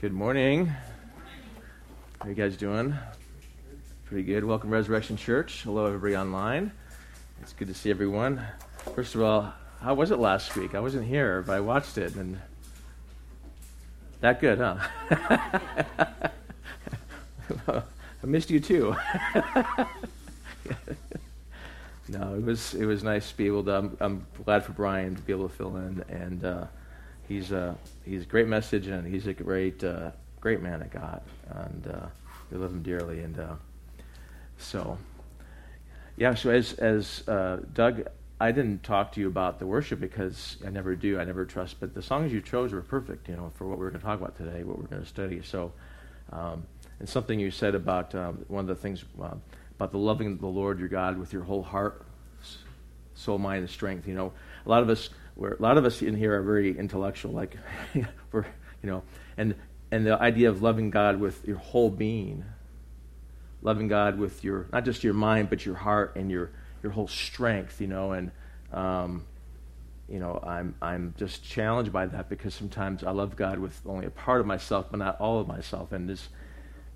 Good morning. How you guys doing? Pretty good. Welcome, Resurrection Church. Hello, everybody online. It's good to see everyone. First of all, how was it last week? I wasn't here, but I watched it, and that good, huh? I missed you too. no, it was it was nice to be able to. I'm, I'm glad for Brian to be able to fill in, and uh, he's a he's a great message, and he's a great uh, great man of God, and uh, we love him dearly. And uh, so, yeah. So as as uh, Doug, I didn't talk to you about the worship because I never do. I never trust. But the songs you chose were perfect, you know, for what we're going to talk about today, what we're going to study. So. Um, and something you said about um, one of the things uh, about the loving the Lord your God with your whole heart, soul, mind, and strength. You know, a lot of us, we're, a lot of us in here are very intellectual, like we're, you know, and and the idea of loving God with your whole being, loving God with your not just your mind but your heart and your your whole strength. You know, and um, you know, I'm I'm just challenged by that because sometimes I love God with only a part of myself, but not all of myself, and this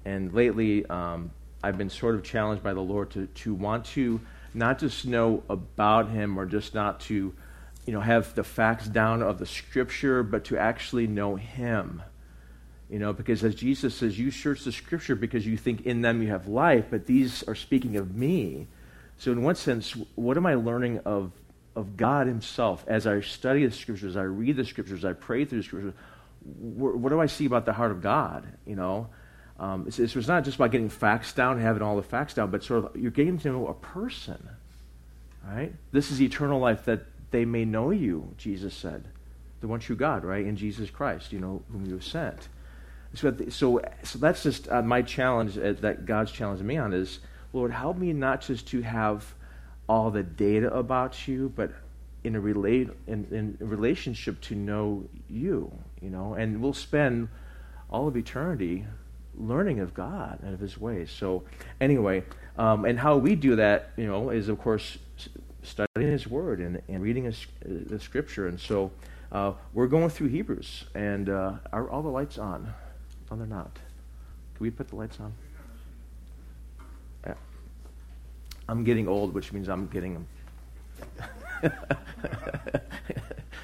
and lately, um, I've been sort of challenged by the Lord to, to want to not just know about Him or just not to, you know, have the facts down of the Scripture, but to actually know Him. You know, because as Jesus says, you search the Scripture because you think in them you have life, but these are speaking of me. So, in one sense, what am I learning of, of God Himself as I study the Scriptures, I read the Scriptures, I pray through the Scriptures? What do I see about the heart of God? You know, um, it's, it's, not just about getting facts down, having all the facts down, but sort of you're getting to know a person. Right? This is eternal life that they may know you, Jesus said. The one true God, right? In Jesus Christ, you know, whom you have sent. So, so, so that's just uh, my challenge uh, that God's challenging me on is, Lord, help me not just to have all the data about you, but in a relate in, in relationship to know you, you know, and we'll spend all of eternity learning of God and of His ways. So, anyway, um, and how we do that, you know, is of course studying His Word and, and reading his, the Scripture. And so, uh, we're going through Hebrews, and uh, are all the lights on? No, they're not. Can we put the lights on? Yeah. I'm getting old, which means I'm getting them.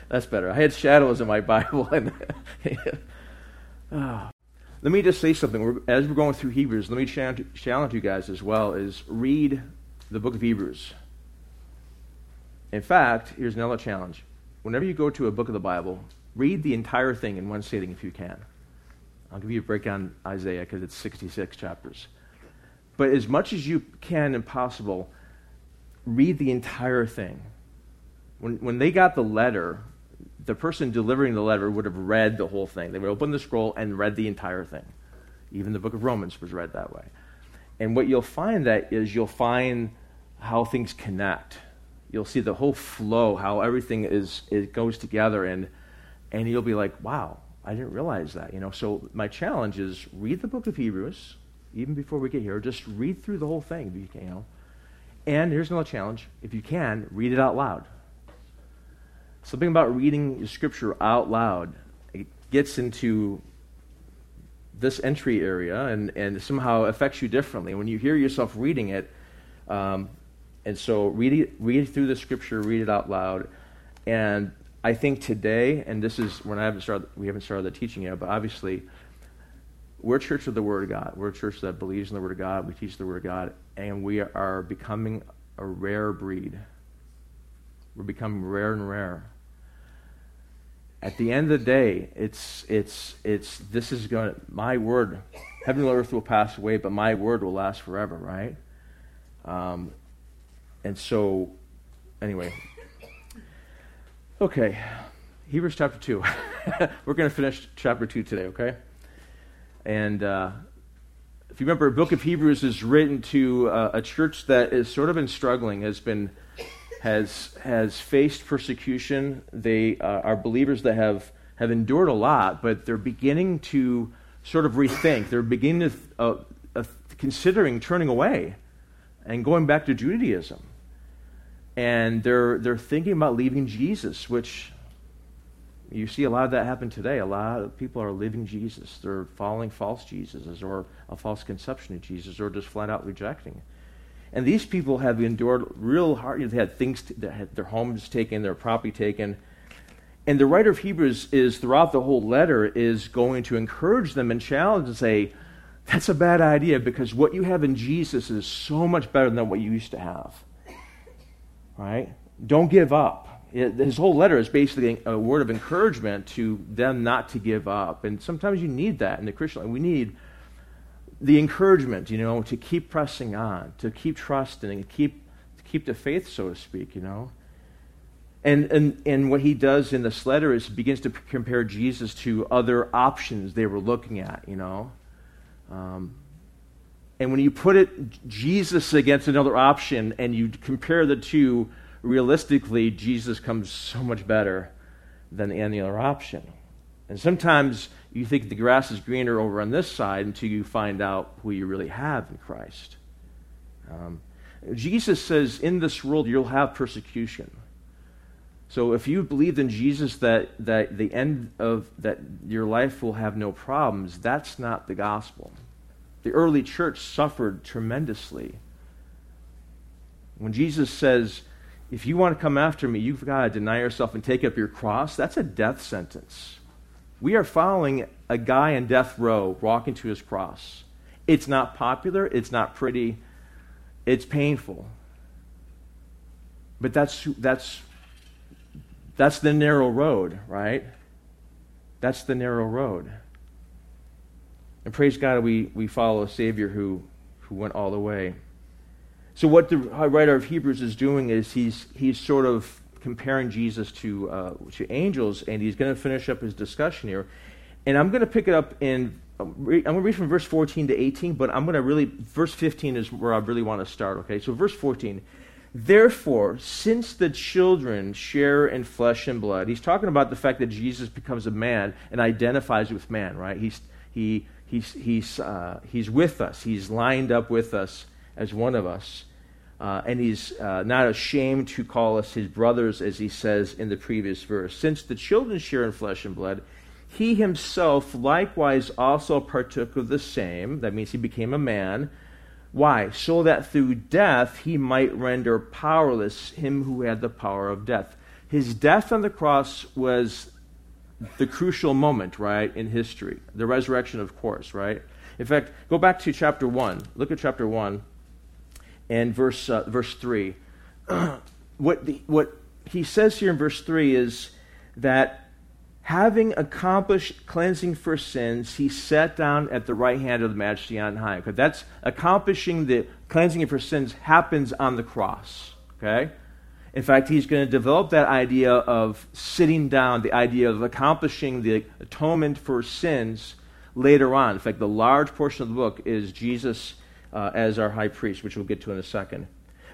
That's better. I had shadows in my Bible, and oh, let me just say something. We're, as we're going through Hebrews, let me challenge, challenge you guys as well is read the book of Hebrews. In fact, here's another challenge. Whenever you go to a book of the Bible, read the entire thing in one sitting if you can. I'll give you a breakdown Isaiah because it's 66 chapters. But as much as you can and possible, read the entire thing. When, when they got the letter the person delivering the letter would have read the whole thing. They would open the scroll and read the entire thing. Even the book of Romans was read that way. And what you'll find that is you'll find how things connect. You'll see the whole flow, how everything is it goes together and and you'll be like, "Wow, I didn't realize that." You know, so my challenge is read the book of Hebrews even before we get here. Just read through the whole thing, you know. And here's another challenge. If you can, read it out loud. Something about reading scripture out loud it gets into this entry area and, and somehow affects you differently. When you hear yourself reading it, um, and so read it, read through the scripture, read it out loud. And I think today, and this is when I haven't started, we haven't started the teaching yet, but obviously, we're a church of the Word of God. We're a church that believes in the Word of God. We teach the Word of God, and we are becoming a rare breed. We're becoming rare and rare at the end of the day, it's it's it's this is going to my word, heaven and earth will pass away, but my word will last forever, right? Um, and so, anyway, okay, Hebrews chapter two. We're going to finish chapter two today, okay? And uh, if you remember, book of Hebrews is written to uh, a church that is sort of been struggling, has been has, has faced persecution. They uh, are believers that have, have endured a lot, but they're beginning to sort of rethink. They're beginning to uh, uh, considering turning away and going back to Judaism. And they're, they're thinking about leaving Jesus, which You see a lot of that happen today. A lot of people are leaving Jesus. They're following false Jesuses or a false conception of Jesus or just flat out rejecting. And these people have endured real hard. They had things, they had their homes taken, their property taken. And the writer of Hebrews is, throughout the whole letter, is going to encourage them and challenge and say, that's a bad idea because what you have in Jesus is so much better than what you used to have. Right? Don't give up. His whole letter is basically a word of encouragement to them not to give up. And sometimes you need that in the Christian life. We need the encouragement, you know, to keep pressing on, to keep trusting, and keep, to keep the faith, so to speak, you know. And, and, and what he does in this letter is begins to compare Jesus to other options they were looking at, you know. Um, and when you put it, Jesus against another option, and you compare the two, realistically, Jesus comes so much better than any other option. And sometimes you think the grass is greener over on this side until you find out who you really have in Christ. Um, Jesus says, in this world you'll have persecution. So if you believed in Jesus that, that the end of that your life will have no problems, that's not the gospel. The early church suffered tremendously. When Jesus says, if you want to come after me, you've got to deny yourself and take up your cross, that's a death sentence. We are following a guy in death row walking to his cross. It's not popular, it's not pretty, it's painful. But that's, that's, that's the narrow road, right? That's the narrow road. And praise God, we, we follow a Savior who, who went all the way. So, what the writer of Hebrews is doing is he's, he's sort of comparing Jesus to, uh, to angels, and he's going to finish up his discussion here. And I'm going to pick it up in, I'm going to read from verse 14 to 18, but I'm going to really, verse 15 is where I really want to start, okay? So, verse 14. Therefore, since the children share in flesh and blood, he's talking about the fact that Jesus becomes a man and identifies with man, right? He's, he, he's, he's, uh, he's with us, he's lined up with us as one of us. Uh, and he's uh, not ashamed to call us his brothers, as he says in the previous verse. Since the children share in flesh and blood, he himself likewise also partook of the same. That means he became a man. Why? So that through death he might render powerless him who had the power of death. His death on the cross was the crucial moment, right, in history. The resurrection, of course, right? In fact, go back to chapter 1. Look at chapter 1 and verse, uh, verse 3. what, the, what he says here in verse 3 is that having accomplished cleansing for sins, he sat down at the right hand of the majesty on high. Okay, that's accomplishing the cleansing for sins happens on the cross. Okay? In fact, he's going to develop that idea of sitting down, the idea of accomplishing the atonement for sins later on. In fact, the large portion of the book is Jesus uh, as our high priest, which we'll get to in a second.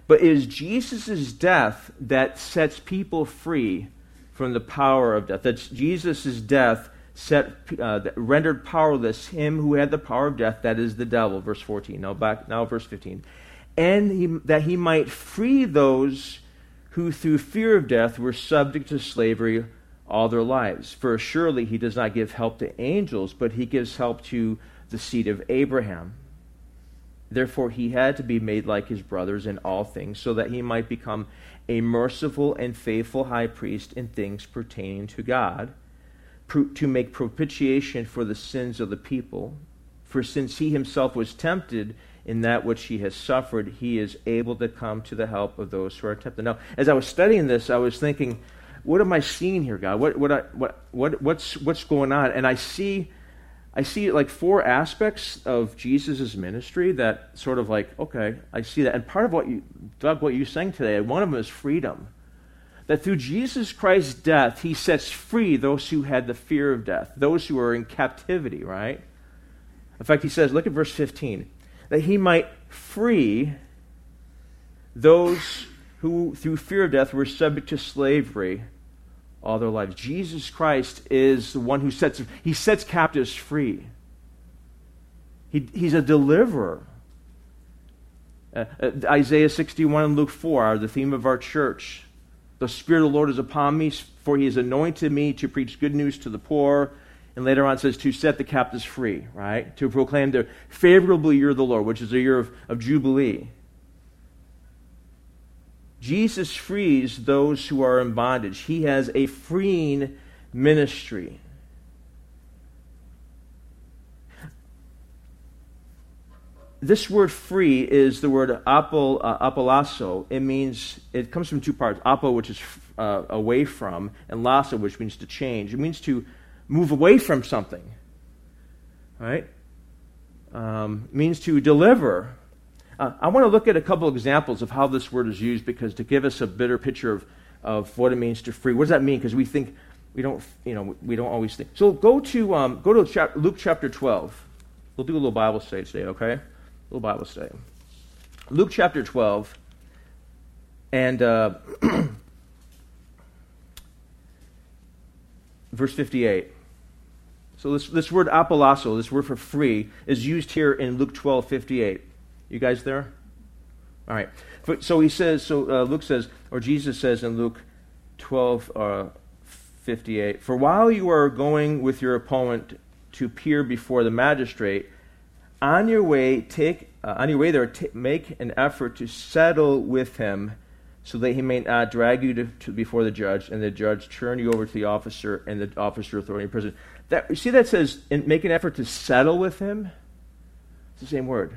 But it is Jesus' death that sets people free from the power of death. That's Jesus' death set, uh, rendered powerless him who had the power of death, that is the devil. Verse 14. Now, back, now verse 15. And he, that he might free those who through fear of death were subject to slavery all their lives. For surely he does not give help to angels, but he gives help to the seed of Abraham. Therefore, he had to be made like his brothers in all things, so that he might become a merciful and faithful high priest in things pertaining to God, to make propitiation for the sins of the people. For since he himself was tempted in that which he has suffered, he is able to come to the help of those who are tempted. Now, as I was studying this, I was thinking, what am I seeing here, God? What, what, I, what, what, what's, what's going on? And I see I see like four aspects of Jesus' ministry that sort of like, okay, I see that. And part of what you, Doug, what you sang today, one of them is freedom. That through Jesus Christ's death, he sets free those who had the fear of death, those who are in captivity, right? In fact, he says, look at verse 15, that he might free those who, through fear of death, were subject to slavery all their lives. Jesus Christ is the one who sets he sets captives free. He, he's a deliverer. Uh, uh, Isaiah 61 and Luke 4 are the theme of our church. The Spirit of the Lord is upon me, for he has anointed me to preach good news to the poor. And later on it says to set the captives free, right? To proclaim the favorable year of the Lord, which is a year of, of Jubilee. Jesus frees those who are in bondage. He has a freeing ministry. This word free is the word apol, uh, apolasso. It means, it comes from two parts. Apo, which is uh, away from, and lasso, which means to change. It means to move away from something. Right? Um, means to deliver. Uh, I want to look at a couple examples of how this word is used because to give us a better picture of, of what it means to free. What does that mean? Because we think we don't, you know, we don't always think. So go to um, go to chap- Luke chapter twelve. We'll do a little Bible study today, okay? A little Bible study. Luke chapter twelve, and uh, verse fifty-eight. So this, this word apolasso, this word for free, is used here in Luke 12, 58. You guys there? All right. So he says, so uh, Luke says, or Jesus says in Luke 12, uh, 58, For while you are going with your opponent to appear before the magistrate, on your way, take, uh, on your way there, t- make an effort to settle with him so that he may not drag you to, to, before the judge and the judge turn you over to the officer and the officer authority in prison. That, you see that says, in, make an effort to settle with him? It's the same word.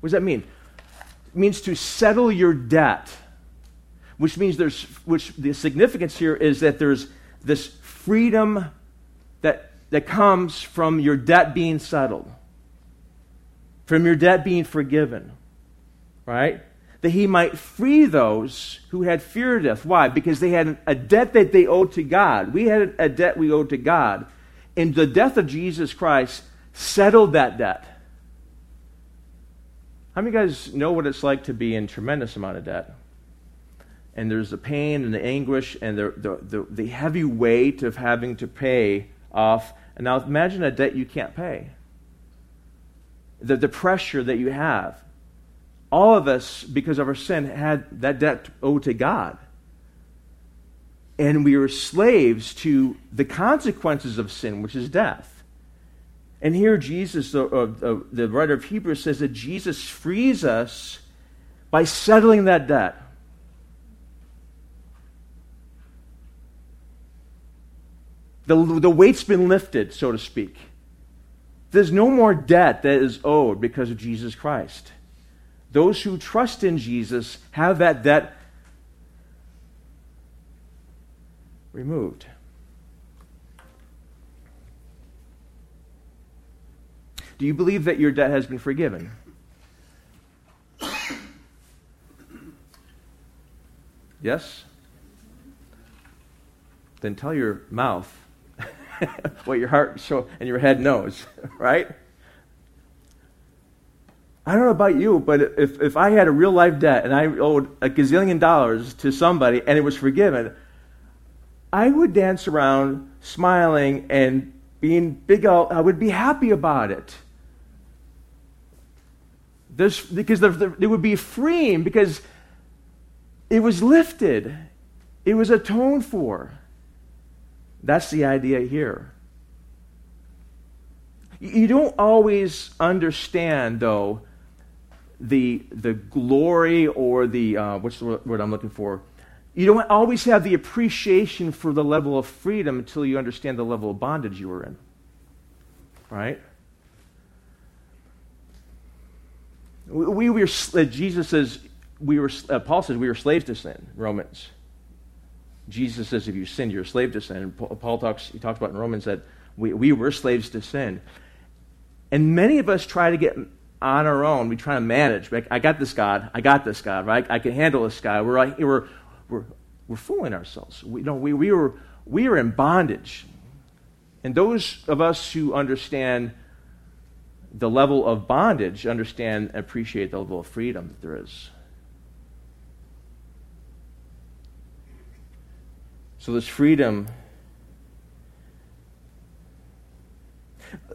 What does that mean? It means to settle your debt, which means there's, which the significance here is that there's this freedom that, that comes from your debt being settled, from your debt being forgiven, right? That he might free those who had fear of death. Why? Because they had a debt that they owed to God. We had a debt we owed to God. And the death of Jesus Christ settled that debt. How many of you guys know what it's like to be in tremendous amount of debt? And there's the pain and the anguish and the, the, the, the heavy weight of having to pay off. And now imagine a debt you can't pay. The, the pressure that you have. All of us, because of our sin, had that debt owed to God. And we are slaves to the consequences of sin, which is death. And here, Jesus, the, uh, the writer of Hebrews, says that Jesus frees us by settling that debt. The, the weight's been lifted, so to speak. There's no more debt that is owed because of Jesus Christ. Those who trust in Jesus have that debt removed. Do you believe that your debt has been forgiven? Yes? Then tell your mouth what your heart and your head knows, right? I don't know about you, but if, if I had a real life debt and I owed a gazillion dollars to somebody and it was forgiven, I would dance around smiling and being big out. I would be happy about it. There's, because it would be freeing because it was lifted, it was atoned for. That's the idea here. You don't always understand, though, the, the glory or the, uh, what's the word I'm looking for? You don't always have the appreciation for the level of freedom until you understand the level of bondage you were in. Right? We were, uh, Jesus says, we were, uh, Paul says we were slaves to sin, Romans. Jesus says if you sin, you're a slave to sin. And Paul talks, he talks about in Romans that we, we were slaves to sin. And many of us try to get on our own. We try to manage. Like, I got this God. I got this God, right? I can handle this guy. We're, we're, we're, we're fooling ourselves. We, know, we, we, were, we are in bondage. And those of us who understand the level of bondage, understand and appreciate the level of freedom that there is. So, this freedom.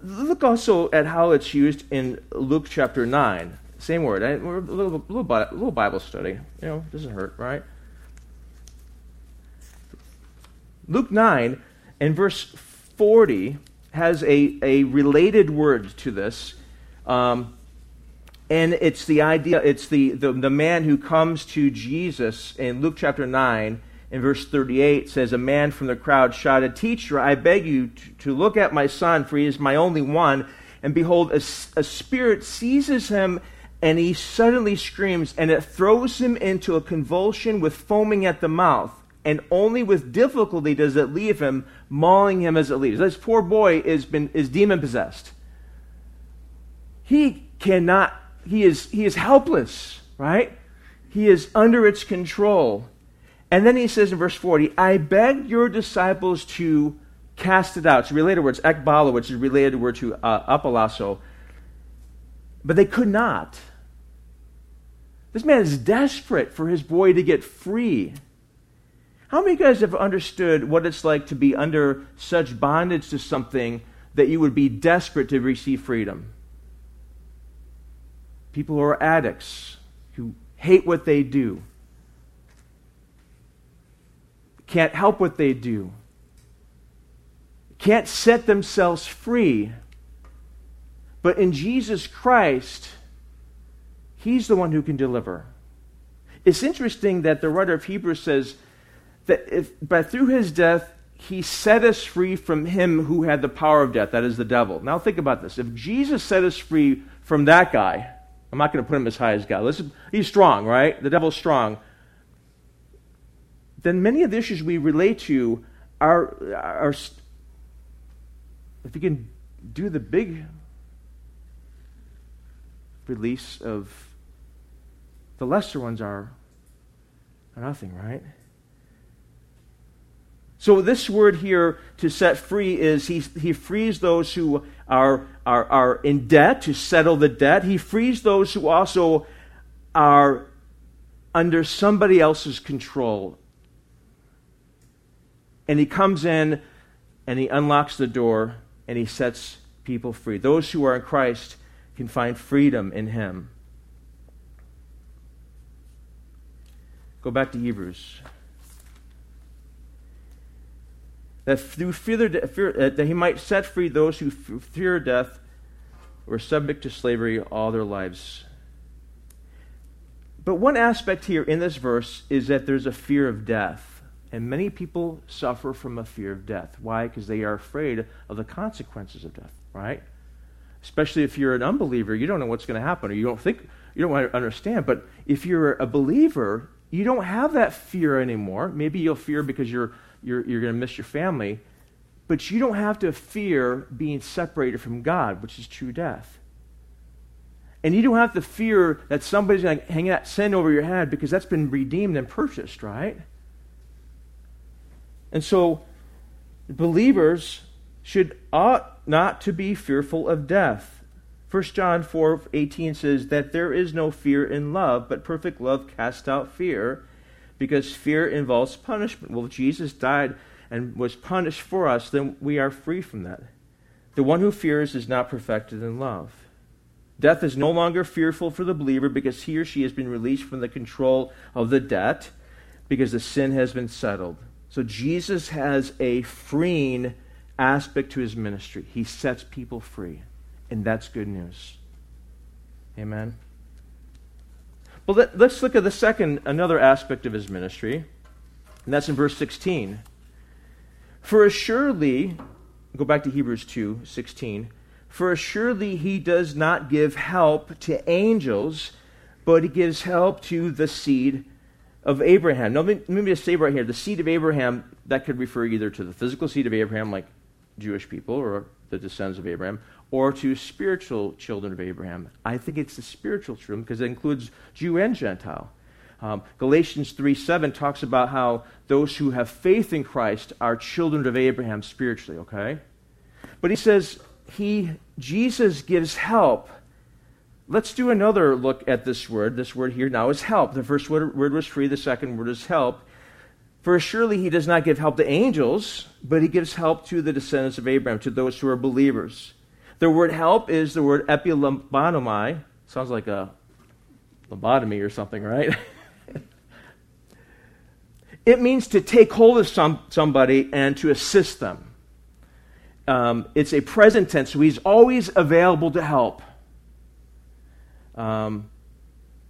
Look also at how it's used in Luke chapter 9. Same word. Eh? A little, little, little Bible study. You know, doesn't hurt, right? Luke 9 and verse 40 has a, a related word to this. Um, and it's the idea, it's the, the, the man who comes to Jesus in Luke chapter 9 in verse 38 says, A man from the crowd shouted, Teacher, I beg you to, to look at my son, for he is my only one. And behold, a, a spirit seizes him, and he suddenly screams, and it throws him into a convulsion with foaming at the mouth. And only with difficulty does it leave him, mauling him as it leaves. This poor boy is, been, is demon possessed. He cannot, he is, he is helpless, right? He is under its control. And then he says in verse 40, I beg your disciples to cast it out. It's related word. It's ekbalo, which is related word to uh, apolasso. But they could not. This man is desperate for his boy to get free. How many of you guys have understood what it's like to be under such bondage to something that you would be desperate to receive freedom? People who are addicts, who hate what they do, can't help what they do, can't set themselves free. But in Jesus Christ, He's the one who can deliver. It's interesting that the writer of Hebrews says that if, but through his death, he set us free from him who had the power of death, that is the devil. Now think about this. If Jesus set us free from that guy, I'm not going to put him as high as God. Listen, he's strong, right? The devil's strong then many of the issues we relate to are, are if you can do the big release of the lesser ones are, are nothing, right? So this word here to set free is he, he frees those who are, are, are in debt to settle the debt. He frees those who also are under somebody else's control and he comes in and he unlocks the door and he sets people free. Those who are in Christ can find freedom in him. Go back to Hebrews. That through fear, uh, that he might set free those who fear death were subject to slavery all their lives. But one aspect here in this verse is that there's a fear of death. And many people suffer from a fear of death. Why? Because they are afraid of the consequences of death, right? Especially if you're an unbeliever, you don't know what's going to happen, or you don't think, you don't want to understand. But if you're a believer, you don't have that fear anymore. Maybe you'll fear because you're, you're, you're going to miss your family, but you don't have to fear being separated from God, which is true death. And you don't have to fear that somebody's going to hang that sin over your head because that's been redeemed and purchased, right? And so, believers should ought not to be fearful of death. 1 John 4 18 says that there is no fear in love, but perfect love casts out fear, because fear involves punishment. Well, if Jesus died and was punished for us, then we are free from that. The one who fears is not perfected in love. Death is no longer fearful for the believer because he or she has been released from the control of the debt, because the sin has been settled. So Jesus has a freeing aspect to his ministry. He sets people free, and that's good news. Amen. Well, let, us look at the second, another aspect of his ministry, and that's in verse 16. For assuredly, go back to Hebrews 2 16. For assuredly he does not give help to angels, but he gives help to the seed of Abraham. Now, let me just say right here the seed of Abraham, that could refer either to the physical seed of Abraham, like Jewish people or the descendants of Abraham, or to spiritual children of Abraham. I think it's the spiritual children because it includes Jew and Gentile. Um, Galatians 3 7 talks about how those who have faith in Christ are children of Abraham spiritually, okay? But he says, he, Jesus gives help Let's do another look at this word. This word here now is help. The first word, word was free, the second word is help. For surely he does not give help to angels, but he gives help to the descendants of Abraham, to those who are believers. The word help is the word epilobotomai. Sounds like a lobotomy or something, right? it means to take hold of some, somebody and to assist them. Um, it's a present tense, so he's always available to help. Um,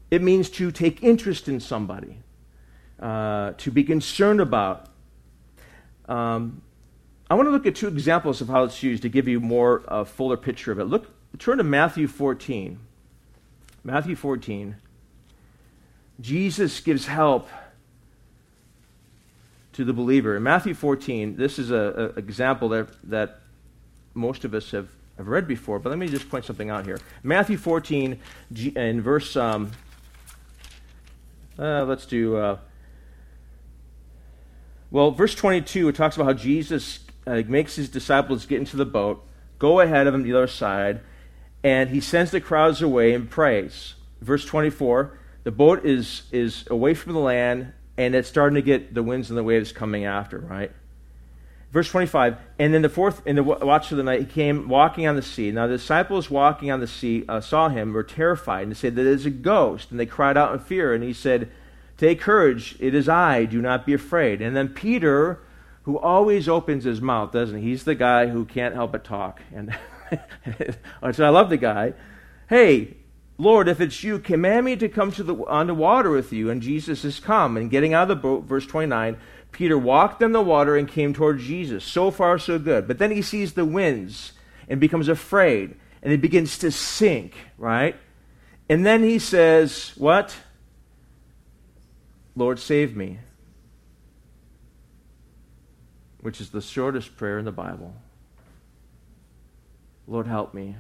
it means to take interest in somebody, uh, to be concerned about. Um, I want to look at two examples of how it's used to give you more uh, fuller picture of it. Look, turn to Matthew 14. Matthew 14. Jesus gives help to the believer. In Matthew 14, this is an example that, that most of us have, have read before, but let me just point something out here. Matthew 14, in verse, um, uh, let's do, uh, well, verse 22, it talks about how Jesus uh, makes his disciples get into the boat, go ahead of him to the other side, and he sends the crowds away and prays. Verse 24, the boat is, is away from the land, and it's starting to get the winds and the waves coming after, right? Verse 25, and then the fourth, in the watch of the night, he came walking on the sea. Now the disciples walking on the sea uh, saw him, were terrified, and they said that it is a ghost. And they cried out in fear, and he said, Take courage, it is I, do not be afraid. And then Peter, who always opens his mouth, doesn't he? He's the guy who can't help but talk. And so I love the guy. Hey, Lord, if it's you, command me to come to the, on the water with you. And Jesus has come. And getting out of the boat, verse 29, Peter walked on the water and came toward Jesus. So far, so good. But then he sees the winds and becomes afraid. And he begins to sink, right? And then he says, What? Lord, save me which is the shortest prayer in the Bible. Lord, help me.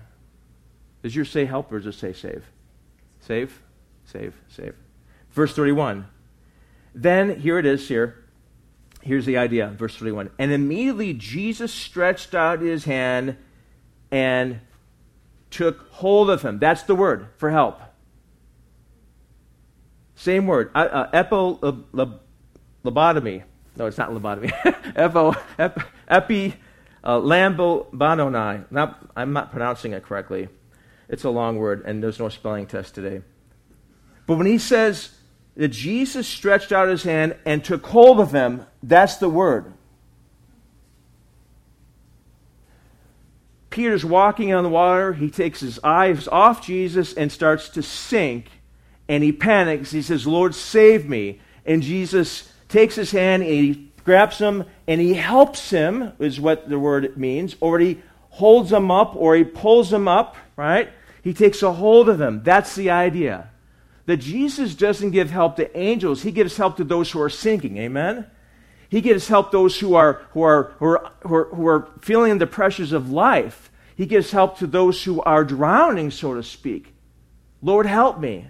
Does your say help or it say save? Save, save, save. Verse 31. Then, here it is here. Here's the idea, verse 31. And immediately Jesus stretched out his hand and took hold of him. That's the word for help. Same word. Uh, uh, lobotomy. No, it's not lobotomy. Epo, ep, epi uh, lambobanonai. Not, I'm not pronouncing it correctly. It's a long word, and there's no spelling test today. But when he says that Jesus stretched out his hand and took hold of him, that's the word. Peter's walking on the water. He takes his eyes off Jesus and starts to sink. And he panics. He says, Lord, save me. And Jesus takes his hand and he grabs him and he helps him, is what the word means, or he holds him up or he pulls him up, right? He takes a hold of him. That's the idea. That Jesus doesn't give help to angels, he gives help to those who are sinking. Amen? He gives help those who are, who are, who are, who are, who are feeling the pressures of life. He gives help to those who are drowning, so to speak. Lord, help me.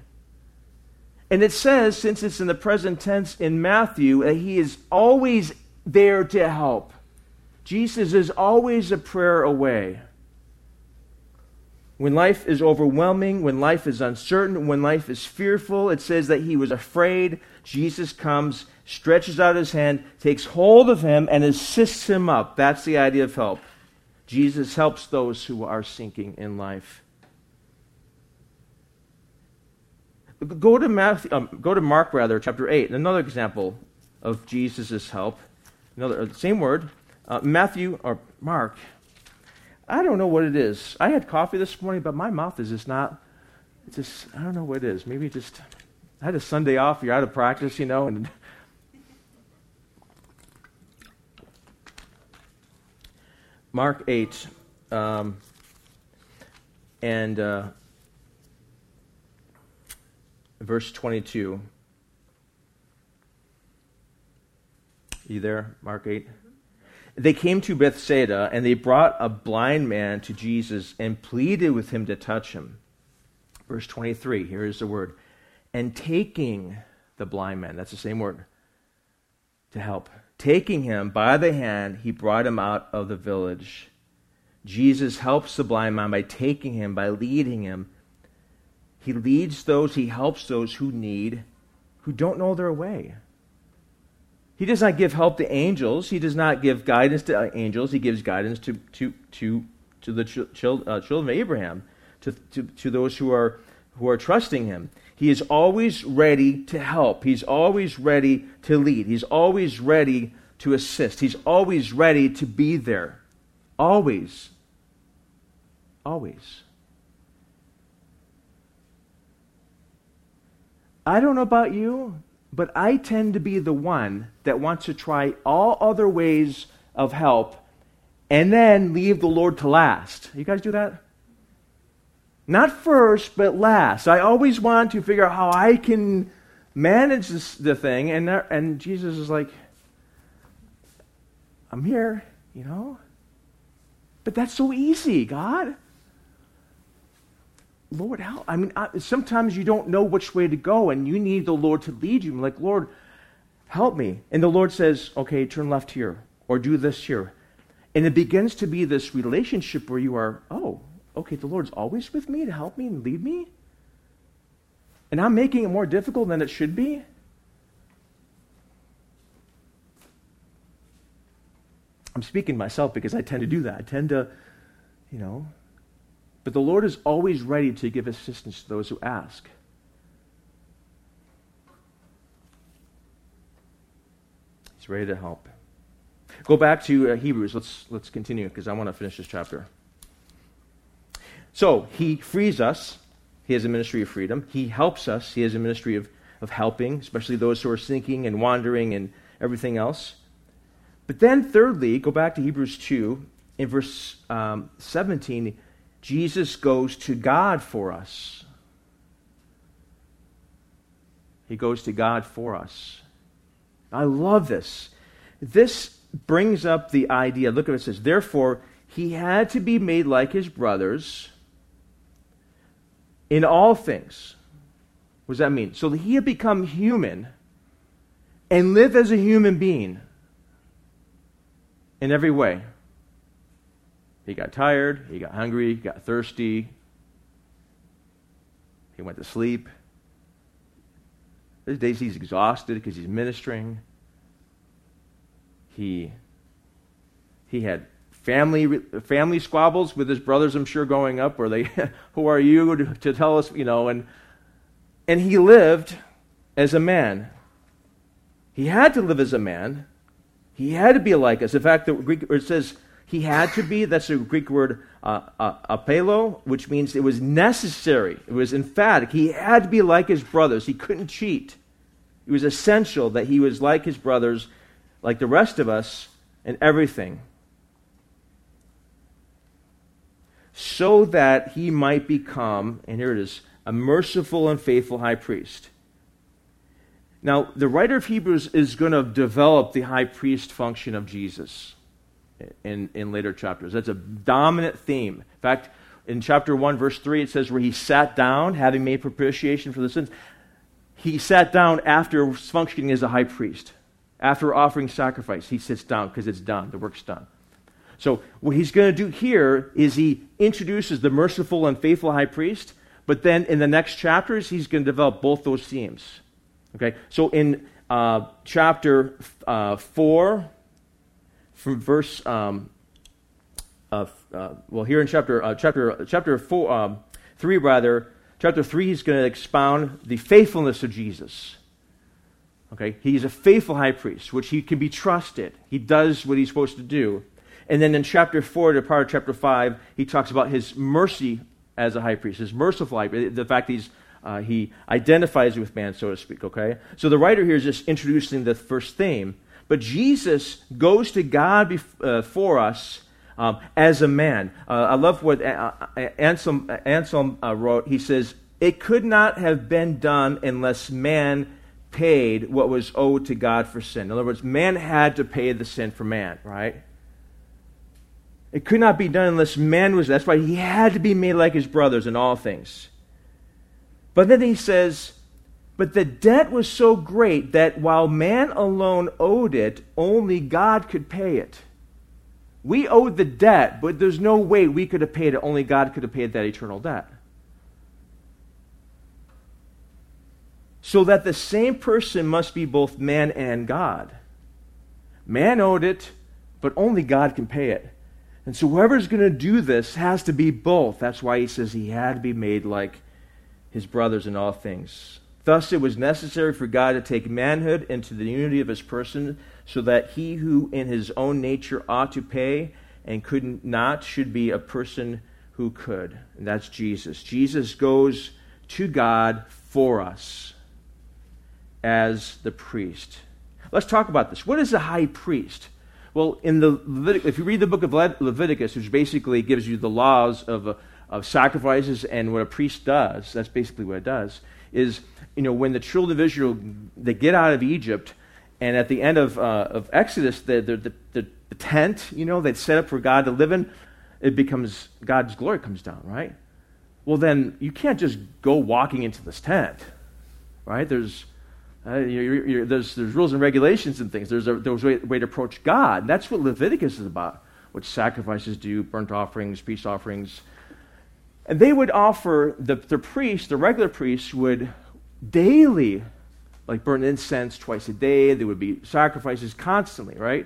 And it says, since it's in the present tense in Matthew, that he is always there to help. Jesus is always a prayer away. When life is overwhelming, when life is uncertain, when life is fearful, it says that he was afraid. Jesus comes, stretches out his hand, takes hold of him, and assists him up. That's the idea of help. Jesus helps those who are sinking in life. Go to, Matthew, um, go to Mark, rather, chapter 8, another example of Jesus' help. Another, uh, same word. Uh, Matthew, or Mark. I don't know what it is. I had coffee this morning, but my mouth is just not, just, I don't know what it is. Maybe just, I had a Sunday off, you're out of practice, you know, and Mark 8, um, and uh, verse 22. You there, Mark 8? They came to Bethsaida, and they brought a blind man to Jesus and pleaded with him to touch him. Verse 23, here is the word. And taking the blind man, that's the same word, to help. Taking him by the hand, he brought him out of the village. Jesus helps the blind man by taking him, by leading him he leads those, he helps those who need, who don't know their way. He does not give help to angels. He does not give guidance to uh, angels. He gives guidance to, to, to, to the uh, children of Abraham, to, to, to those who are, who are trusting him. He is always ready to help. He's always ready to lead. He's always ready to assist. He's always ready to be there. Always. Always. I don't know about you, but I tend to be the one that wants to try all other ways of help and then leave the Lord to last. You guys do that? Not first, but last. I always want to figure out how I can manage this, the thing, and, and Jesus is like, I'm here, you know? But that's so easy, God. Lord, help. I mean, I, sometimes you don't know which way to go, and you need the Lord to lead you. I'm like, Lord, help me. And the Lord says, okay, turn left here, or do this here. And it begins to be this relationship where you are, oh, okay, the Lord's always with me to help me and lead me? And I'm making it more difficult than it should be? I'm speaking myself because I tend to do that. I tend to, you know. But the Lord is always ready to give assistance to those who ask. He's ready to help. Go back to uh, Hebrews. Let's, let's continue because I want to finish this chapter. So he frees us. He has a ministry of freedom. He helps us. He has a ministry of, of helping, especially those who are sinking and wandering and everything else. But then, thirdly, go back to Hebrews 2. In verse um, 17, Jesus goes to God for us. He goes to God for us. I love this. This brings up the idea. Look at what it says. Therefore, he had to be made like his brothers in all things. What does that mean? So he had become human and live as a human being in every way. He got tired, he got hungry, he got thirsty, he went to sleep. There's days he's exhausted because he's ministering. He, he had family family squabbles with his brothers, I'm sure, growing up, where they, who are you to, to tell us, you know, and and he lived as a man. He had to live as a man. He had to be like us. In fact, the Greek it says he had to be. That's a Greek word, uh, uh, apelo, which means it was necessary. It was emphatic. He had to be like his brothers. He couldn't cheat. It was essential that he was like his brothers, like the rest of us, in everything. so that he might become, and here it is, a merciful and faithful high priest. Now, the writer of Hebrews is going to develop the high priest function of Jesus in, in later chapters. That's a dominant theme. In fact, in chapter 1, verse 3, it says, where he sat down, having made propitiation for the sins. He sat down after functioning as a high priest. After offering sacrifice, he sits down because it's done. The work's done. So, what he's going to do here is he introduces the merciful and faithful high priest, but then in the next chapters, he's going to develop both those themes. Okay? So, in uh, chapter uh, 4, from verse, um, uh, well, here in chapter, uh, chapter, chapter four, um, 3, rather, chapter 3, he's going to expound the faithfulness of Jesus. Okay? He's a faithful high priest, which he can be trusted. He does what he's supposed to do. And then in chapter 4 to part of chapter 5, he talks about his mercy as a high priest, his merciful high priest, the fact he's, uh, he identifies with man, so to speak, okay? So the writer here is just introducing the first theme. But Jesus goes to God before uh, us um, as a man. Uh, I love what Anselm, Anselm uh, wrote. He says, It could not have been done unless man paid what was owed to God for sin. In other words, man had to pay the sin for man, right? It could not be done unless man was. That's why he had to be made like his brothers in all things. But then he says, But the debt was so great that while man alone owed it, only God could pay it. We owed the debt, but there's no way we could have paid it. Only God could have paid that eternal debt. So that the same person must be both man and God. Man owed it, but only God can pay it. And so whoever's going to do this has to be both. That's why he says he had to be made like his brothers in all things. Thus it was necessary for God to take manhood into the unity of his person, so that he who in his own nature ought to pay and could not should be a person who could. And that's Jesus. Jesus goes to God for us as the priest. Let's talk about this. What is a high priest? Well, in the if you read the book of Le- Leviticus, which basically gives you the laws of, of sacrifices and what a priest does, that's basically what it does, is, you know, when the children of Israel, they get out of Egypt, and at the end of, uh, of Exodus, the, the, the, the tent, you know, that's set up for God to live in, it becomes, God's glory comes down, right? Well, then you can't just go walking into this tent, right? There's, uh, you're, you're, there's, there's rules and regulations and things. There's a, there's a way, way to approach God. And that's what Leviticus is about, what sacrifices do, burnt offerings, peace offerings. And they would offer, the, the priest, the regular priest, would daily, like burn incense twice a day. There would be sacrifices constantly, right?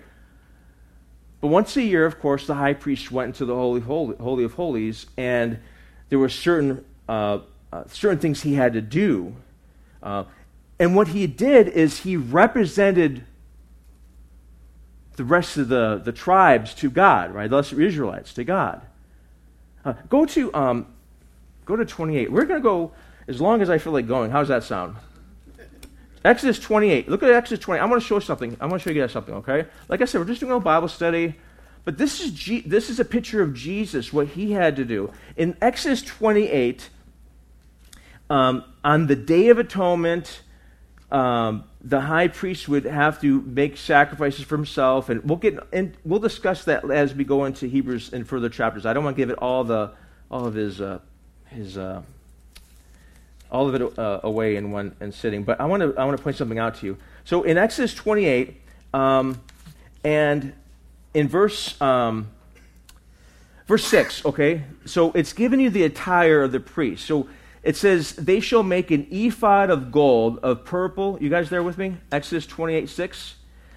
But once a year, of course, the high priest went into the Holy, Holy, Holy of Holies, and there were certain, uh, uh, certain things he had to do. Uh, and what he did is he represented the rest of the, the tribes to God, right? The Israelites to God. Uh, go to um, go to 28. We're going to go as long as I feel like going. How does that sound? Exodus 28. Look at Exodus 20. I want to show you something. I want to show you guys something, okay? Like I said, we're just doing a Bible study. But this is, G- this is a picture of Jesus, what he had to do. In Exodus 28, um, on the Day of Atonement, um, the high priest would have to make sacrifices for himself, and we'll get and we'll discuss that as we go into Hebrews in further chapters. I don't want to give it all the all of his uh, his uh, all of it uh, away in one in sitting, but I want to I want to point something out to you. So in Exodus 28, um, and in verse um, verse six, okay, so it's given you the attire of the priest. So it says, They shall make an ephod of gold, of purple. You guys there with me? Exodus 28 6.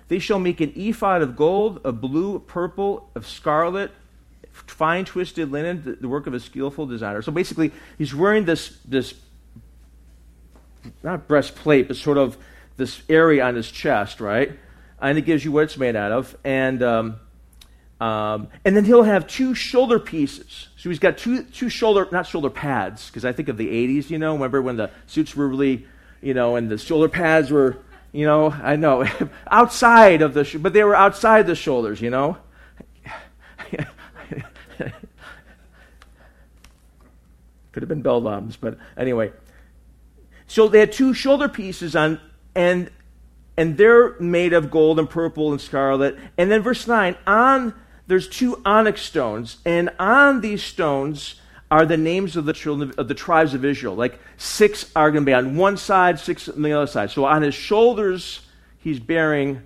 They shall make an ephod of gold, of blue, purple, of scarlet, fine twisted linen, the, work of a skillful designer. So basically, he's wearing this, this not breastplate, but sort of this area on his chest, right? And it gives you what it's made out of. And. Um, um, and then he'll have two shoulder pieces. So he's got two, two shoulder, not shoulder pads, because I think of the 80s, you know, remember when the suits were really, you know, and the shoulder pads were, you know, I know, outside of the, sh- but they were outside the shoulders, you know. Could have been bell bottoms, but anyway. So they had two shoulder pieces on, and and they're made of gold and purple and scarlet. And then verse 9, on there's two onyx stones, and on these stones are the names of the children of the tribes of Israel. Like six are going to be on one side, six on the other side. So on his shoulders, he's bearing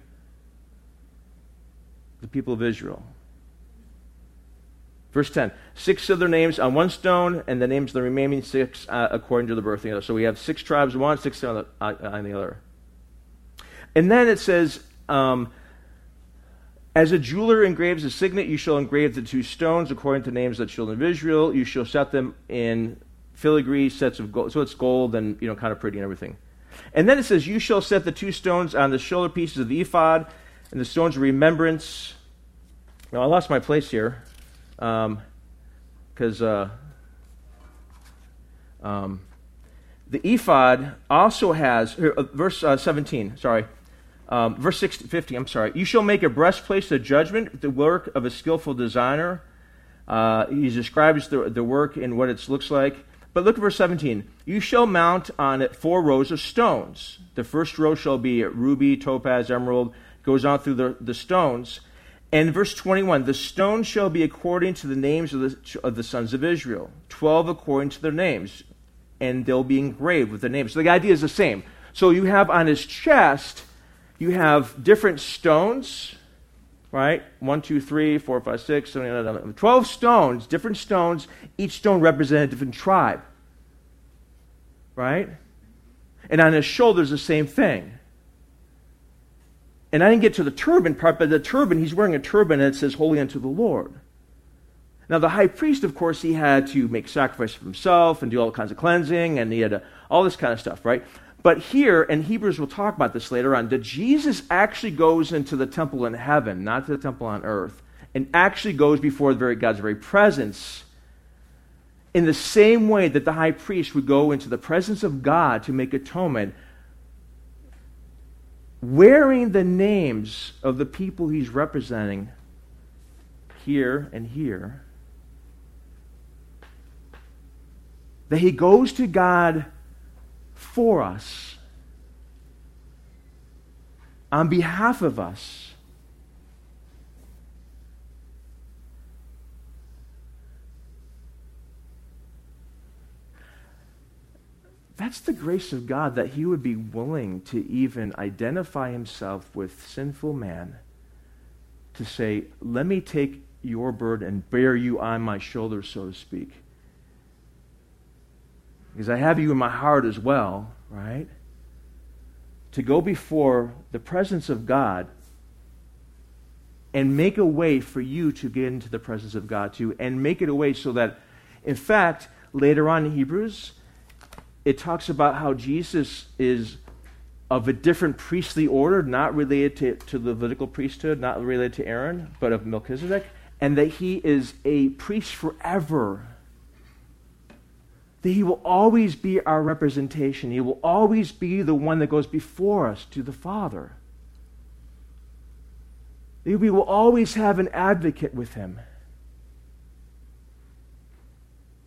the people of Israel. Verse 10 Six of their names on one stone, and the names of the remaining six uh, according to the birth of the other. So we have six tribes one, six on the, uh, on the other. And then it says, um, as a jeweler engraves a signet, you shall engrave the two stones according to the names of the children of Israel. You shall set them in filigree sets of gold. So it's gold and, you know, kind of pretty and everything. And then it says, You shall set the two stones on the shoulder pieces of the ephod, and the stones of remembrance. Now, I lost my place here because um, uh, um, the ephod also has, uh, verse uh, 17, sorry. Um, verse 60, 50, I'm sorry. You shall make a breastplate of judgment, the work of a skillful designer. Uh, he describes the, the work and what it looks like. But look at verse 17. You shall mount on it four rows of stones. The first row shall be ruby, topaz, emerald, goes on through the, the stones. And verse 21 the stones shall be according to the names of the, of the sons of Israel, 12 according to their names, and they'll be engraved with the names. So the idea is the same. So you have on his chest you have different stones, right? One, two, three, four, five, six, seven, eight, nine, 11, 12 stones, different stones. Each stone represented a different tribe, right? And on his shoulders, the same thing. And I didn't get to the turban part, but the turban, he's wearing a turban and it says, Holy unto the Lord. Now, the high priest, of course, he had to make sacrifice for himself and do all kinds of cleansing, and he had to, all this kind of stuff, right? But here, and Hebrews will talk about this later on, that Jesus actually goes into the temple in heaven, not to the temple on earth, and actually goes before the very, God's very presence in the same way that the high priest would go into the presence of God to make atonement, wearing the names of the people he's representing here and here, that he goes to God for us, on behalf of us. That's the grace of God that He would be willing to even identify Himself with sinful man to say, Let me take your burden and bear you on my shoulders, so to speak because I have you in my heart as well, right? To go before the presence of God and make a way for you to get into the presence of God too, and make it a way so that, in fact, later on in Hebrews, it talks about how Jesus is of a different priestly order, not related to, to the Levitical priesthood, not related to Aaron, but of Melchizedek, and that he is a priest forever that He will always be our representation. He will always be the one that goes before us to the Father. That we will always have an advocate with Him.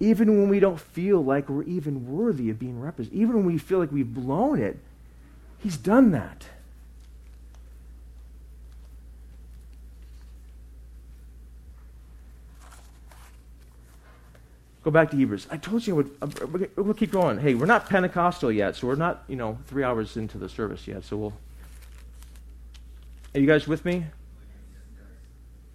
Even when we don't feel like we're even worthy of being represented, even when we feel like we've blown it, He's done that. Go back to Hebrews. I told you I would. We'll keep going. Hey, we're not Pentecostal yet, so we're not, you know, three hours into the service yet. So we'll. Are you guys with me?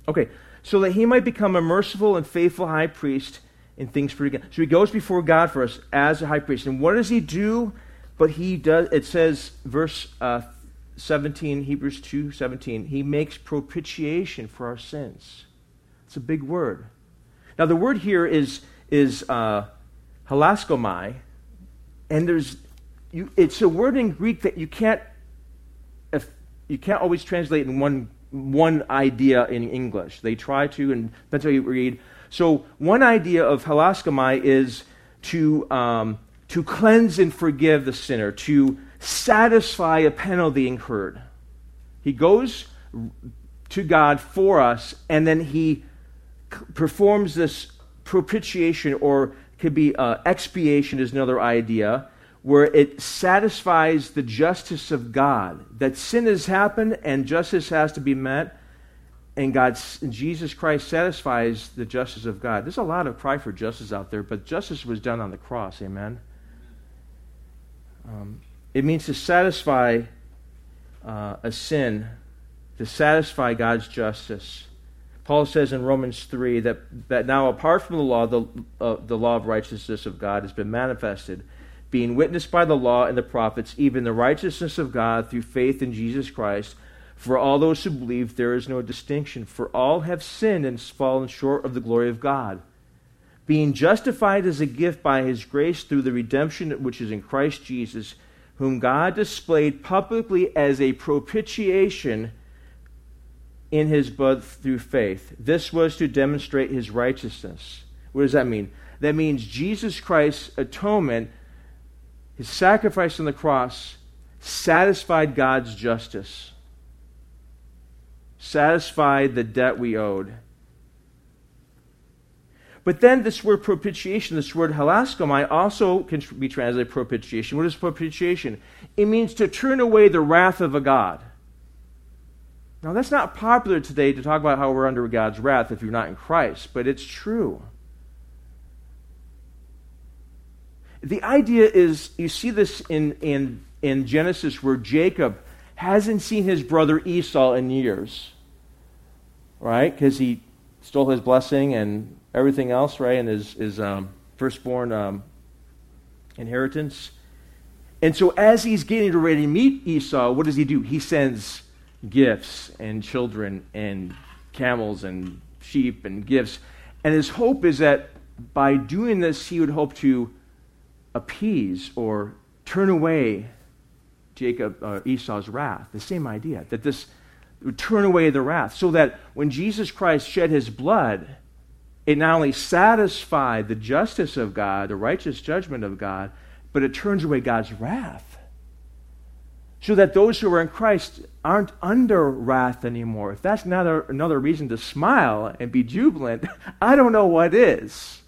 Okay, so that he might become a merciful and faithful high priest in things for again. So he goes before God for us as a high priest. And what does he do? But he does. It says, verse uh, 17, Hebrews 2 17, he makes propitiation for our sins. It's a big word. Now, the word here is is uh, hilaskomai, and there's you, it's a word in Greek that you can't if, you can't always translate in one one idea in English. They try to, and that's how you read. So one idea of hilaskomai is to um, to cleanse and forgive the sinner, to satisfy a penalty incurred. He goes to God for us, and then he performs this propitiation or could be uh, expiation is another idea where it satisfies the justice of God that sin has happened and justice has to be met and God Jesus Christ satisfies the justice of God. There's a lot of cry for justice out there, but justice was done on the cross. Amen. Um, it means to satisfy uh, a sin, to satisfy God's justice. Paul says in Romans 3 that, that now, apart from the law, the, uh, the law of righteousness of God has been manifested, being witnessed by the law and the prophets, even the righteousness of God through faith in Jesus Christ. For all those who believe, there is no distinction, for all have sinned and fallen short of the glory of God. Being justified as a gift by his grace through the redemption which is in Christ Jesus, whom God displayed publicly as a propitiation in his blood through faith. This was to demonstrate his righteousness. What does that mean? That means Jesus Christ's atonement, his sacrifice on the cross, satisfied God's justice, satisfied the debt we owed. But then this word propitiation, this word hilaskomai, also can be translated propitiation. What is propitiation? It means to turn away the wrath of a God. Now, that's not popular today to talk about how we're under God's wrath if you're not in Christ, but it's true. The idea is you see this in, in, in Genesis where Jacob hasn't seen his brother Esau in years, right? Because he stole his blessing and everything else, right? And his, his um, firstborn um, inheritance. And so as he's getting ready to meet Esau, what does he do? He sends gifts and children and camels and sheep and gifts. And his hope is that by doing this, he would hope to appease or turn away Jacob, uh, Esau's wrath. The same idea that this would turn away the wrath, so that when Jesus Christ shed his blood, it not only satisfied the justice of God, the righteous judgment of God, but it turns away God's wrath. So that those who are in Christ aren't under wrath anymore. If that's another, another reason to smile and be jubilant, I don't know what is.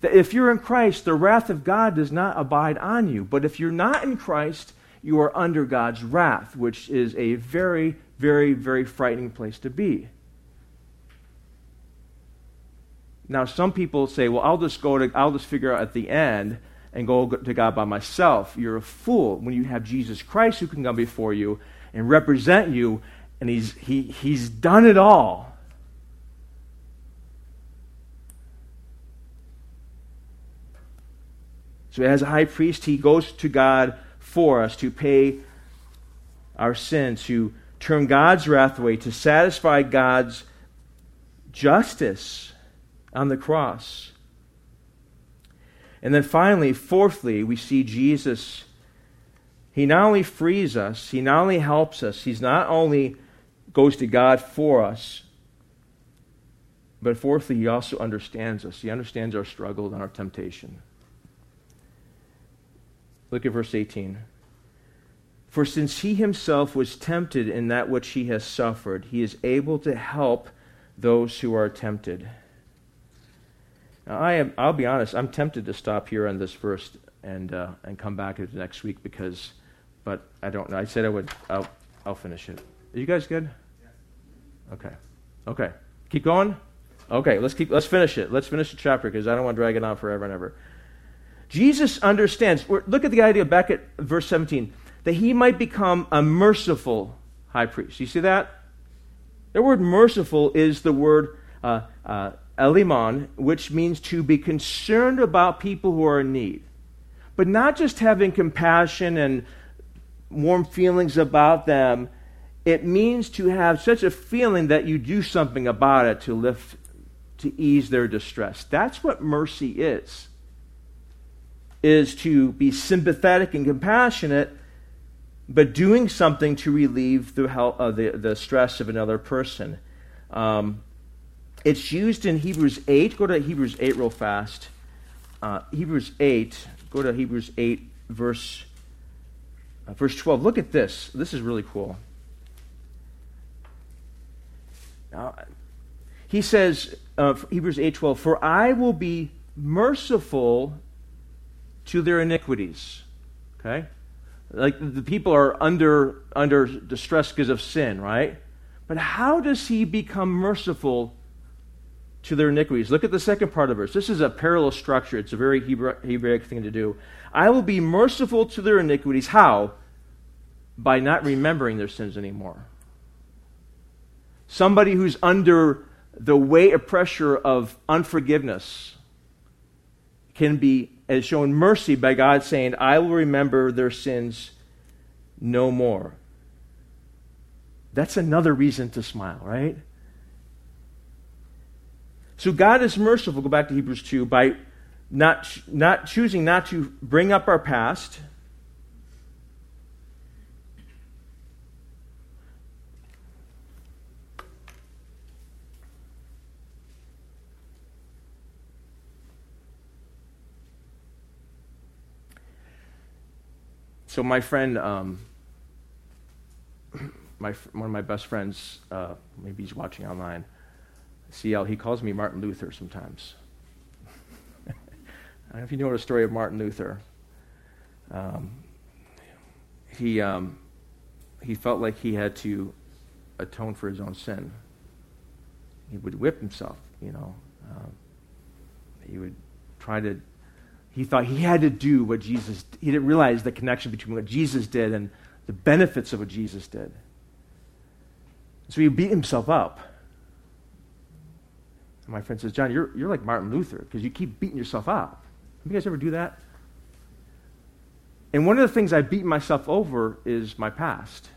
That if you're in Christ, the wrath of God does not abide on you. But if you're not in Christ, you are under God's wrath, which is a very, very, very frightening place to be. Now, some people say, well, I'll just go to, I'll just figure out at the end and go to God by myself. You're a fool when you have Jesus Christ who can come before you and represent you, and he's, he, he's done it all. So, as a high priest, he goes to God for us to pay our sins, to turn God's wrath away, to satisfy God's justice on the cross. And then finally, fourthly, we see Jesus. He not only frees us, he not only helps us, he's not only goes to God for us, but fourthly, he also understands us. He understands our struggle and our temptation. Look at verse 18. For since he himself was tempted in that which he has suffered, he is able to help those who are tempted. Now, I am, I'll be honest, I'm tempted to stop here on this verse and, uh, and come back to next week because, but I don't know. I said I would, I'll, I'll finish it. Are you guys good? Okay. Okay. Keep going? Okay, let's keep, let's finish it. Let's finish the chapter because I don't want to drag it on forever and ever. Jesus understands. Look at the idea back at verse 17 that he might become a merciful high priest. You see that? The word merciful is the word uh, uh, which means to be concerned about people who are in need. But not just having compassion and warm feelings about them, it means to have such a feeling that you do something about it to lift, to ease their distress. That's what mercy is is to be sympathetic and compassionate, but doing something to relieve the, uh, the, the stress of another person. Um, it's used in Hebrews 8. Go to Hebrews 8 real fast. Uh, Hebrews 8. Go to Hebrews 8, verse, uh, verse 12. Look at this. This is really cool. Now, he says, uh, Hebrews 8:12, "For I will be merciful to their iniquities. Okay? Like the people are under, under distress because of sin, right? But how does he become merciful to their iniquities? Look at the second part of verse. This is a parallel structure. It's a very Hebraic thing to do. I will be merciful to their iniquities. How? By not remembering their sins anymore. Somebody who's under the weight of pressure of unforgiveness can be as shown mercy by God saying, I will remember their sins no more. That's another reason to smile, right? So God is merciful, go back to Hebrews 2, by not, not choosing not to bring up our past So my friend, um, my one of my best friends, uh, maybe he's watching online. CL, he calls me Martin Luther sometimes. I don't know if you know the story of Martin Luther. Um, he um, he felt like he had to atone for his own sin. He would whip himself, you know. Um, he would try to he thought he had to do what Jesus he didn't realize the connection between what Jesus did and the benefits of what Jesus did. So he beat himself up. And my friend says, John, you're, you're like Martin Luther because you keep beating yourself up. Have you guys ever do that? And one of the things I beat myself over is my past.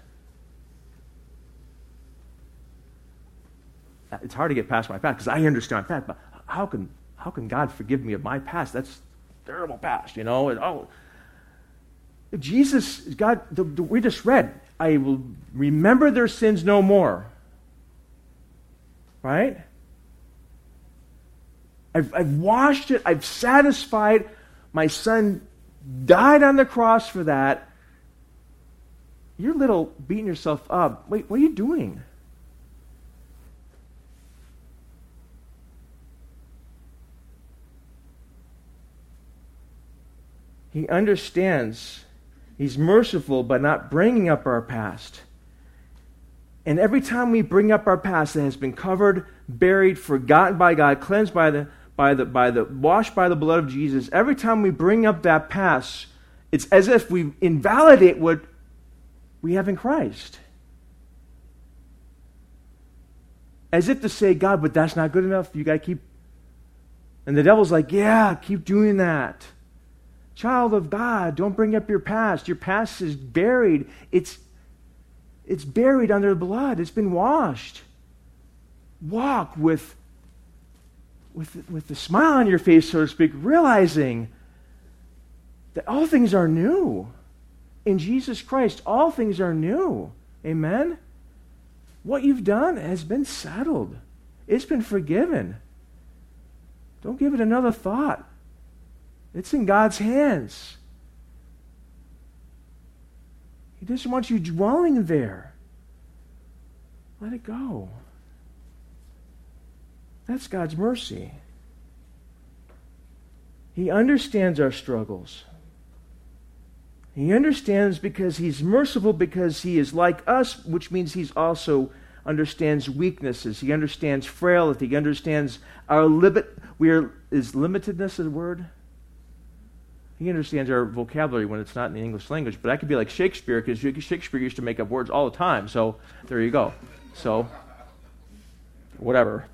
it's hard to get past my past because I understand my past, but how can, how can God forgive me of my past? That's terrible past, you know? And, oh, Jesus, God, the, the, we just read, I will remember their sins no more. Right? I've, I've washed it, I've satisfied. My son died on the cross for that. You're little beating yourself up. Wait, what are you doing? He understands. He's merciful by not bringing up our past. And every time we bring up our past that has been covered, buried, forgotten by God, cleansed by the, by the, by the, washed by the blood of Jesus, every time we bring up that past, it's as if we invalidate what we have in Christ. As if to say, God, but that's not good enough. You got to keep. And the devil's like, yeah, keep doing that. Child of God, don't bring up your past. Your past is buried. It's, it's buried under the blood, it's been washed. Walk with, with, with the smile on your face, so to speak, realizing that all things are new. In Jesus Christ, all things are new. Amen? What you've done has been settled, it's been forgiven. Don't give it another thought. It's in God's hands. He doesn't want you dwelling there. Let it go. That's God's mercy. He understands our struggles. He understands because he's merciful because he is like us, which means he's also understands weaknesses. He understands frailty. He understands our limit. We are is limitedness a word? He understands our vocabulary when it's not in the English language. But I could be like Shakespeare because Shakespeare used to make up words all the time. So there you go. So, whatever.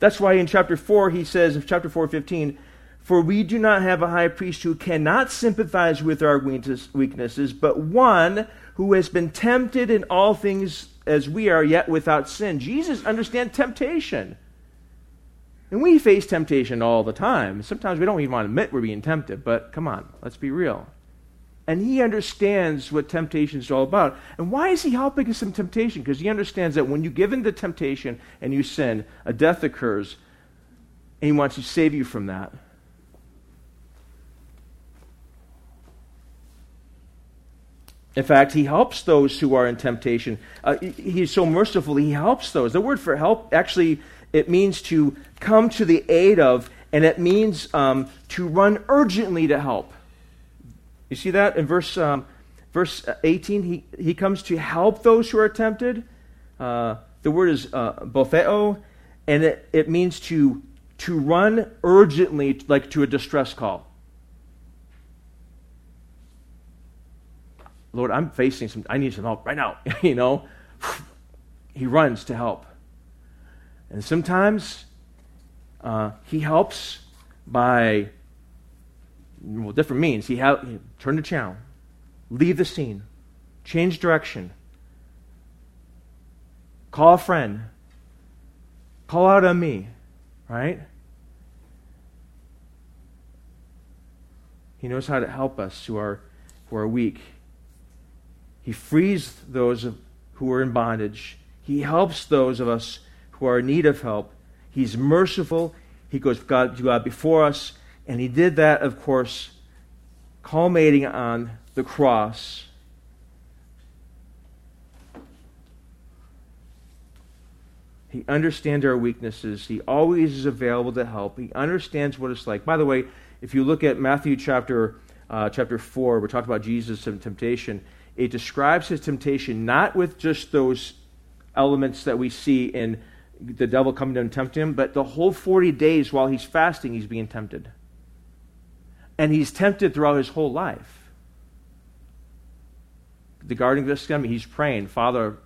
That's why in chapter 4 he says, in chapter 4, 15, For we do not have a high priest who cannot sympathize with our weaknesses, but one who has been tempted in all things as we are, yet without sin. Jesus understands temptation. And we face temptation all the time. Sometimes we don't even want to admit we're being tempted, but come on, let's be real. And he understands what temptation is all about. And why is he helping us in temptation? Because he understands that when you give in to temptation and you sin, a death occurs, and he wants to save you from that. In fact, he helps those who are in temptation. Uh, he's so merciful, he helps those. The word for help actually it means to come to the aid of, and it means um, to run urgently to help. You see that in verse, um, verse 18? He, he comes to help those who are tempted. Uh, the word is uh, and it, it means to, to run urgently, like to a distress call. Lord, I'm facing some, I need some help right now, you know. He runs to help. And sometimes uh, he helps by well, different means. He, ha- he turn the channel, leave the scene, change direction, call a friend, call out on me, right? He knows how to help us who are, who are weak. He frees those of, who are in bondage. He helps those of us who are in need of help. He's merciful. He goes God, to God before us. And he did that, of course, culminating on the cross. He understands our weaknesses. He always is available to help. He understands what it's like. By the way, if you look at Matthew chapter, uh, chapter 4, we're talking about Jesus and temptation. It describes his temptation not with just those elements that we see in the devil coming to tempt him, but the whole 40 days while he's fasting, he's being tempted. And he's tempted throughout his whole life. The Garden of Gethsemane, he's praying, Father,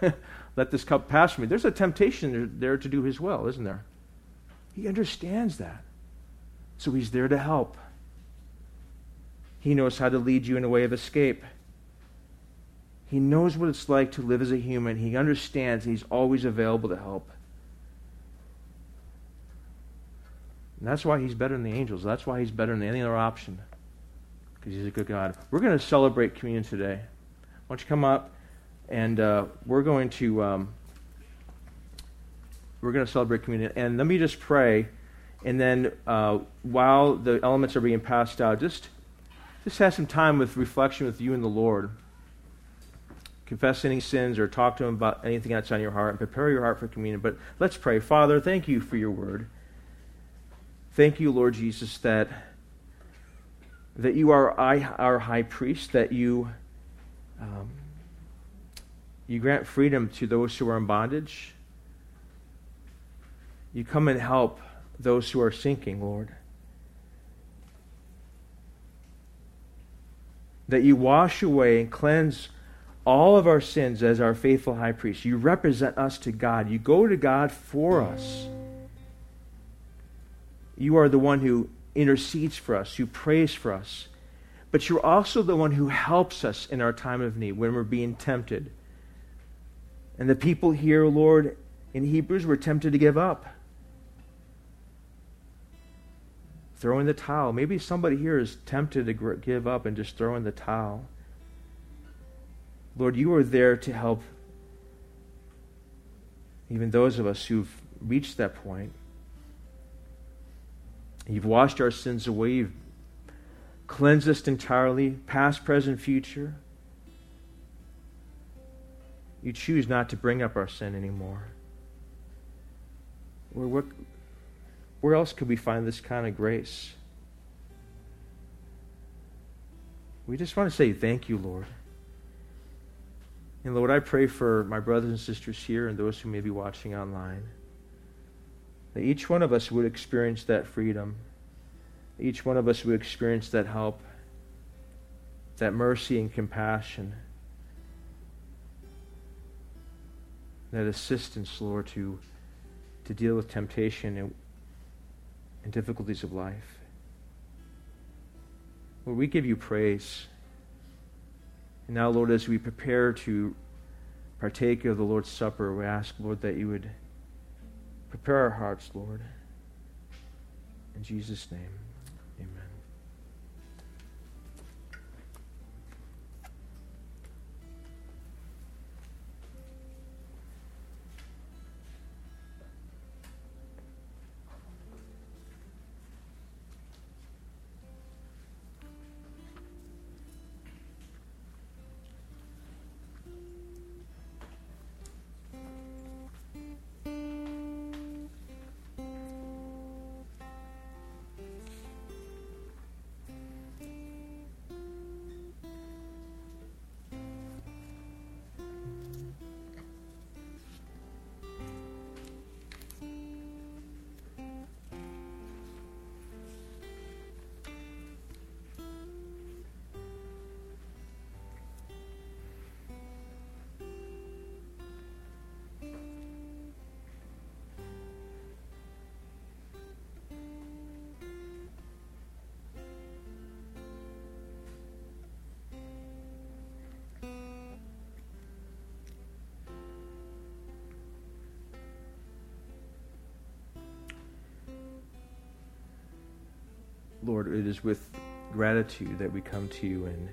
let this cup pass from me. There's a temptation there to do his will, isn't there? He understands that. So he's there to help. He knows how to lead you in a way of escape. He knows what it's like to live as a human. He understands, He's always available to help. And that's why He's better than the angels. That's why He's better than any other option. Because He's a good God. We're going to celebrate communion today. Why don't you come up, and uh, we're going to um, we're going to celebrate communion. And let me just pray, and then uh, while the elements are being passed out, just just have some time with reflection with you and the Lord confess any sins or talk to him about anything that's on your heart and prepare your heart for communion. But let's pray. Father, thank you for your word. Thank you, Lord Jesus, that, that you are our high priest, that you, um, you grant freedom to those who are in bondage. You come and help those who are sinking, Lord. That you wash away and cleanse all of our sins as our faithful high priest. You represent us to God. You go to God for us. You are the one who intercedes for us, who prays for us. But you're also the one who helps us in our time of need when we're being tempted. And the people here, Lord, in Hebrews were tempted to give up. Throwing the towel. Maybe somebody here is tempted to give up and just throw in the towel. Lord, you are there to help even those of us who've reached that point. You've washed our sins away. You've cleansed us entirely, past, present, future. You choose not to bring up our sin anymore. Where, where, where else could we find this kind of grace? We just want to say thank you, Lord. And Lord, I pray for my brothers and sisters here and those who may be watching online that each one of us would experience that freedom. Each one of us would experience that help, that mercy and compassion, that assistance, Lord, to, to deal with temptation and, and difficulties of life. Lord, we give you praise. Now, Lord, as we prepare to partake of the Lord's Supper, we ask, Lord, that you would prepare our hearts, Lord. In Jesus' name. Lord, it is with gratitude that we come to you and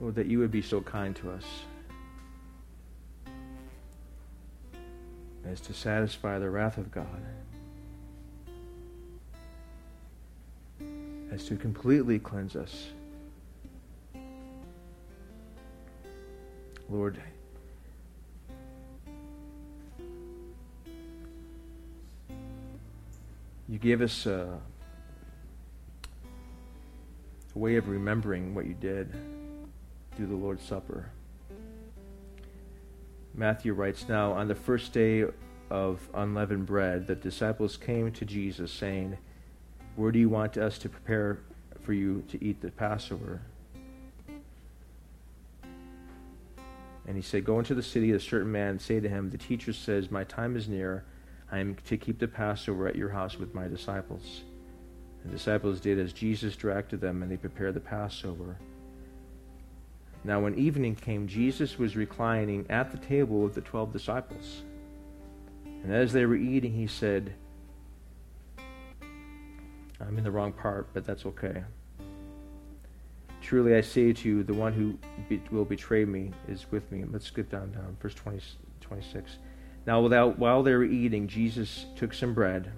Lord, that you would be so kind to us as to satisfy the wrath of God, as to completely cleanse us. Lord, gave us a, a way of remembering what you did through the Lord's Supper. Matthew writes Now, on the first day of unleavened bread, the disciples came to Jesus, saying, Where do you want us to prepare for you to eat the Passover? And he said, Go into the city of a certain man and say to him, The teacher says, My time is near. I am to keep the Passover at your house with my disciples. The disciples did as Jesus directed them, and they prepared the Passover. Now, when evening came, Jesus was reclining at the table with the twelve disciples. And as they were eating, he said, I'm in the wrong part, but that's okay. Truly I say to you, the one who be, will betray me is with me. Let's skip down, down. Verse 20, 26. Now, without, while they were eating, Jesus took some bread,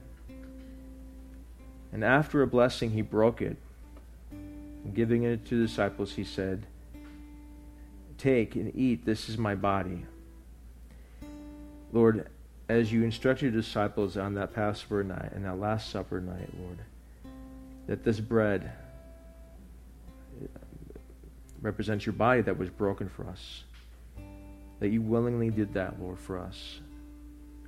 and after a blessing, he broke it. And giving it to the disciples, he said, Take and eat, this is my body. Lord, as you instructed your disciples on that Passover night and that Last Supper night, Lord, that this bread represents your body that was broken for us. That you willingly did that, Lord, for us.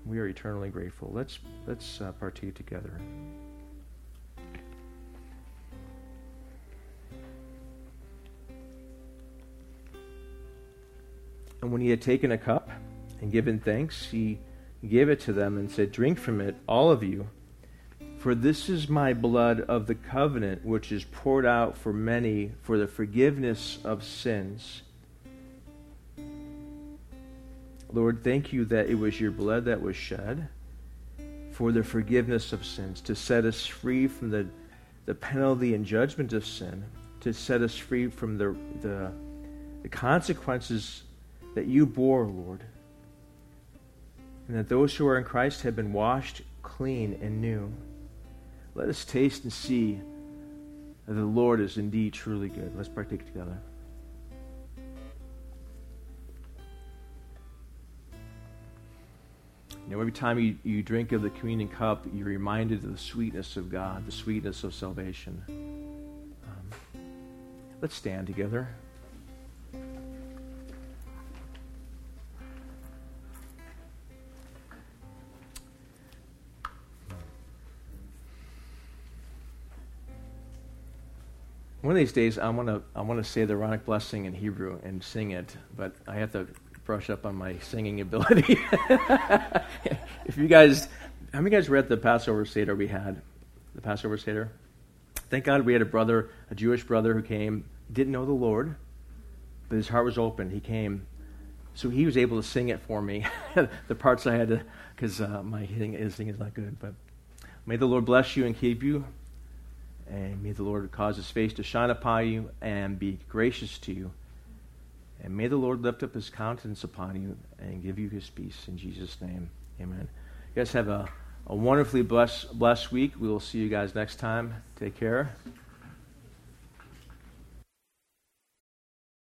We are eternally grateful. Let's let's uh, partake together. And when he had taken a cup and given thanks, he gave it to them and said, Drink from it, all of you. For this is my blood of the covenant, which is poured out for many for the forgiveness of sins. Lord, thank you that it was your blood that was shed for the forgiveness of sins, to set us free from the, the penalty and judgment of sin, to set us free from the, the, the consequences that you bore, Lord. And that those who are in Christ have been washed clean and new. Let us taste and see that the Lord is indeed truly good. Let's partake together. You know, every time you, you drink of the communion cup, you're reminded of the sweetness of God, the sweetness of salvation. Um, let's stand together. One of these days, I want to I want to say the Aaronic blessing in Hebrew and sing it, but I have to brush up on my singing ability. if you guys, how many guys read the Passover Seder we had? The Passover Seder? Thank God we had a brother, a Jewish brother who came, didn't know the Lord, but his heart was open. He came. So he was able to sing it for me, the parts I had to, because uh, my his singing is not good. But may the Lord bless you and keep you. And may the Lord cause his face to shine upon you and be gracious to you. And may the Lord lift up his countenance upon you and give you his peace. In Jesus' name, amen. You guys have a, a wonderfully blessed, blessed week. We will see you guys next time. Take care.